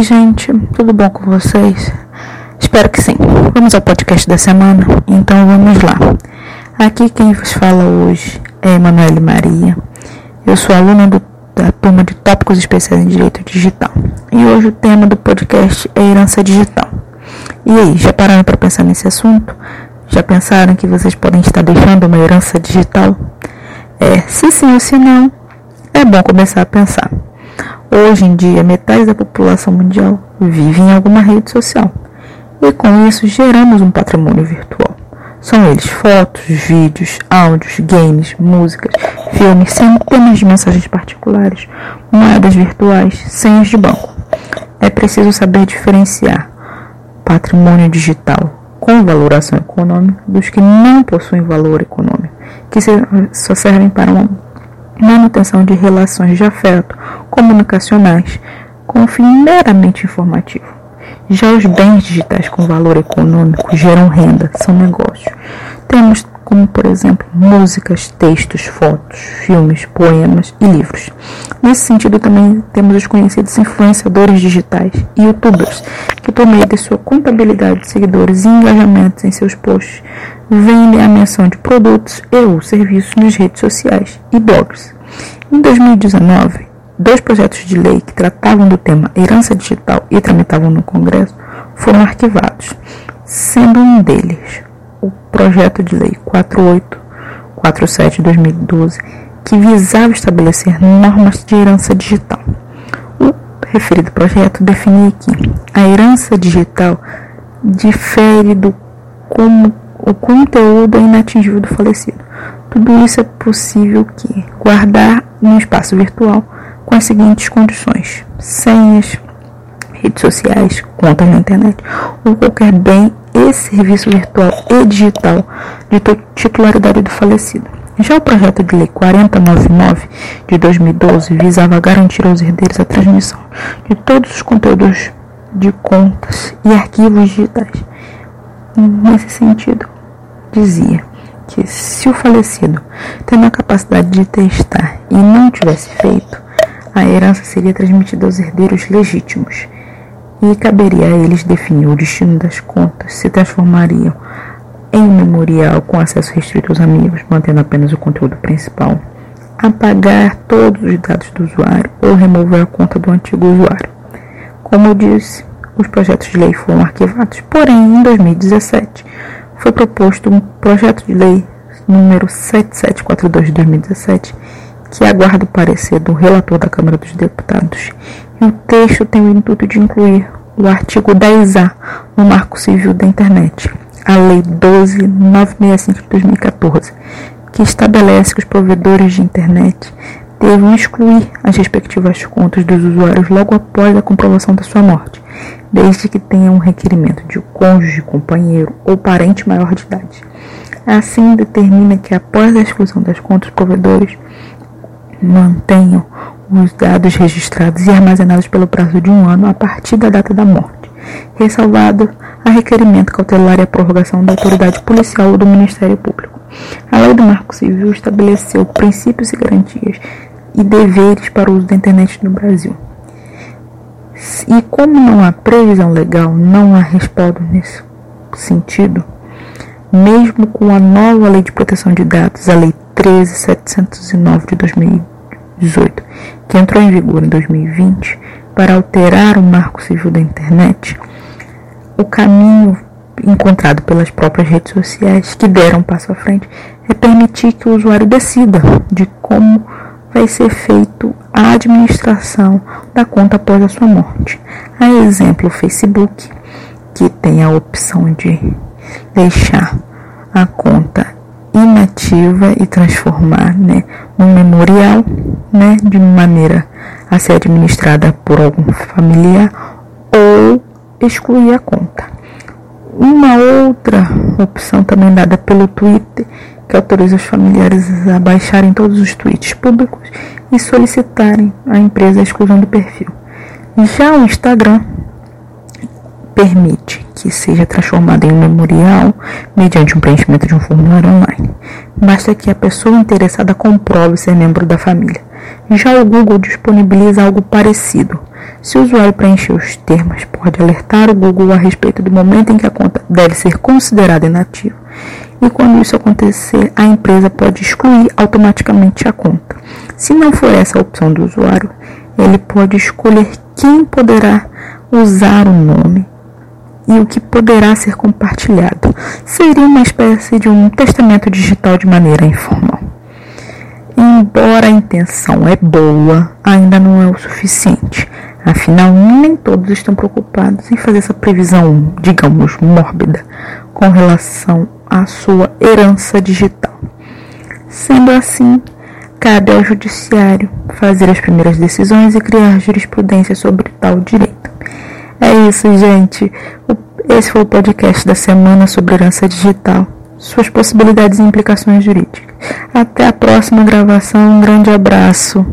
Oi, gente, tudo bom com vocês? Espero que sim. Vamos ao podcast da semana? Então vamos lá. Aqui quem vos fala hoje é Emanuele Maria. Eu sou aluna do, da turma de tópicos especiais em direito digital. E hoje o tema do podcast é herança digital. E aí, já pararam para pensar nesse assunto? Já pensaram que vocês podem estar deixando uma herança digital? É, se sim ou se não, é bom começar a pensar. Hoje em dia, metade da população mundial vive em alguma rede social. E com isso geramos um patrimônio virtual. São eles fotos, vídeos, áudios, games, músicas, filmes, centenas de mensagens particulares, moedas virtuais, senhas de banco. É preciso saber diferenciar patrimônio digital com valoração econômica dos que não possuem valor econômico, que só servem para uma manutenção de relações de afeto comunicacionais com fim meramente informativo. Já os bens digitais com valor econômico geram renda, são negócios. Temos como, por exemplo, músicas, textos, fotos, filmes, poemas e livros. Nesse sentido, também temos os conhecidos influenciadores digitais e youtubers, que, por meio de sua contabilidade de seguidores e engajamentos em seus posts, vendem a menção de produtos e ou serviços nas redes sociais e blogs. Em 2019, dois projetos de lei que tratavam do tema herança digital e tramitavam no Congresso foram arquivados, sendo um deles o projeto de lei 4847/2012, que visava estabelecer normas de herança digital. O referido projeto definia que a herança digital difere do como o conteúdo é inatingível do falecido. Tudo isso é possível que guardar no espaço virtual com as seguintes condições: senhas, redes sociais, contas na internet ou qualquer bem e serviço virtual e digital de titularidade do falecido. Já o projeto de lei 4099 de 2012 visava garantir aos herdeiros a transmissão de todos os conteúdos de contas e arquivos digitais. Nesse sentido, dizia que se o falecido, tendo a capacidade de testar e não tivesse feito, a herança seria transmitida aos herdeiros legítimos e caberia a eles definir o destino das contas, se transformariam em memorial com acesso restrito aos amigos, mantendo apenas o conteúdo principal, apagar todos os dados do usuário ou remover a conta do antigo usuário. Como eu disse, os projetos de lei foram arquivados, porém, em 2017, foi proposto um projeto de lei número 7742 de 2017, que aguarda o parecer do relator da Câmara dos Deputados e o texto tem o intuito de incluir o artigo 10A no Marco Civil da Internet, a Lei 12965 de 2014, que estabelece que os provedores de internet devem excluir as respectivas contas dos usuários logo após a comprovação da sua morte, desde que tenha um requerimento de cônjuge, companheiro ou parente maior de idade. Assim, determina que após a exclusão das contas, provedores mantenham os dados registrados e armazenados pelo prazo de um ano a partir da data da morte, ressalvado a requerimento cautelar e a prorrogação da autoridade policial ou do Ministério Público. A Lei do Marco Civil estabeleceu princípios e garantias e deveres para o uso da internet no Brasil. E como não há previsão legal, não há respaldo nesse sentido, mesmo com a nova Lei de Proteção de Dados, a Lei 13709 de 2018, que entrou em vigor em 2020 para alterar o marco civil da internet, o caminho encontrado pelas próprias redes sociais que deram um passo à frente é permitir que o usuário decida de como vai ser feito a administração da conta após a sua morte. A exemplo, o Facebook, que tem a opção de deixar a conta inativa e transformar né, num memorial né, de maneira a ser administrada por algum familiar ou excluir a conta. Uma outra opção também dada pelo Twitter, que autoriza os familiares a baixarem todos os tweets públicos e solicitarem à empresa a exclusão do perfil. Já o Instagram permite que seja transformado em um memorial mediante um preenchimento de um formulário online. Basta que a pessoa interessada comprove ser membro da família. Já o Google disponibiliza algo parecido. Se o usuário preencher os termos, pode alertar o Google a respeito do momento em que a conta deve ser considerada inativa. E quando isso acontecer, a empresa pode excluir automaticamente a conta. Se não for essa a opção do usuário, ele pode escolher quem poderá usar o nome e o que poderá ser compartilhado. Seria uma espécie de um testamento digital de maneira informal. Embora a intenção é boa, ainda não é o suficiente. Afinal, nem todos estão preocupados em fazer essa previsão, digamos, mórbida, com relação à sua herança digital. Sendo assim, cabe ao Judiciário fazer as primeiras decisões e criar jurisprudência sobre tal direito. É isso, gente. Esse foi o podcast da semana sobre herança digital, suas possibilidades e implicações jurídicas. Até a próxima gravação. Um grande abraço.